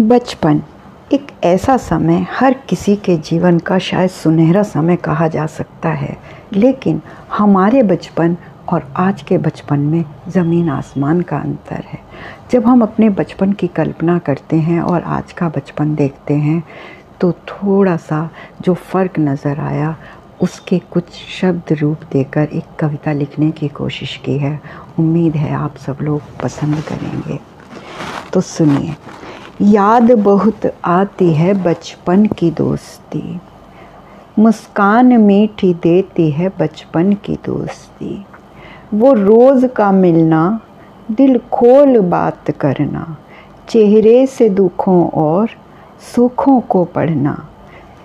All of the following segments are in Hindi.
बचपन एक ऐसा समय हर किसी के जीवन का शायद सुनहरा समय कहा जा सकता है। लेकिन हमारे बचपन और आज के बचपन में ज़मीन आसमान का अंतर है। जब हम अपने बचपन की कल्पना करते हैं और आज का बचपन देखते हैं तो थोड़ा सा जो फ़र्क नज़र आया, उसके कुछ शब्द रूप देकर एक कविता लिखने की कोशिश की है। उम्मीद है आप सब लोग पसंद करेंगे। तो सुनिए याद बहुत आती है बचपन की दोस्ती। मुस्कान मीठी देती है बचपन की दोस्ती। वो रोज़ का मिलना, दिल खोल बात करना, चेहरे से दुखों और सुखों को पढ़ना।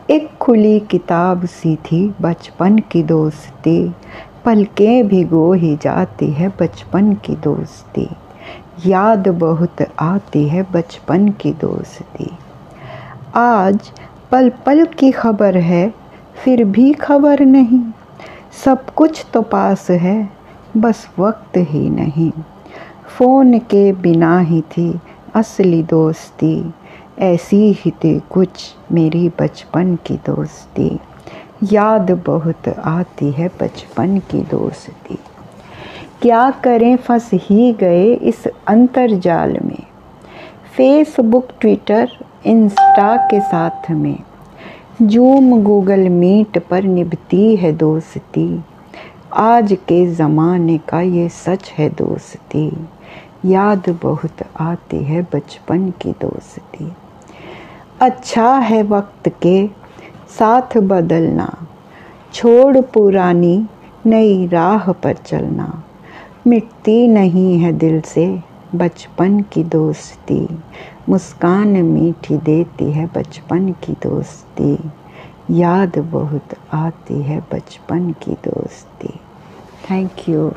एक खुली किताब सी थी बचपन की दोस्ती। पलकें भिगो ही जाती है बचपन की दोस्ती। याद बहुत आती है बचपन की दोस्ती। आज पल पल की खबर है, फिर भी खबर नहीं। सब कुछ तो पास है, बस वक्त ही नहीं। फ़ोन के बिना ही थी असली दोस्ती, ऐसी ही थी कुछ मेरी बचपन की दोस्ती। याद बहुत आती है बचपन की दोस्ती। क्या करें? फंस ही गए इस अंतरजाल में। फेसबुक ट्विटर इंस्टा के साथ में। जूम गूगल मीट पर निभती है दोस्ती। आज के ज़माने का ये सच है दोस्ती। याद बहुत आती है बचपन की दोस्ती। अच्छा है वक्त के साथ बदलना। छोड़ पुरानी नई राह पर चलना। मिटती नहीं है दिल से बचपन की दोस्ती। मुस्कान मीठी देती है बचपन की दोस्ती। याद बहुत आती है बचपन की दोस्ती। Thank you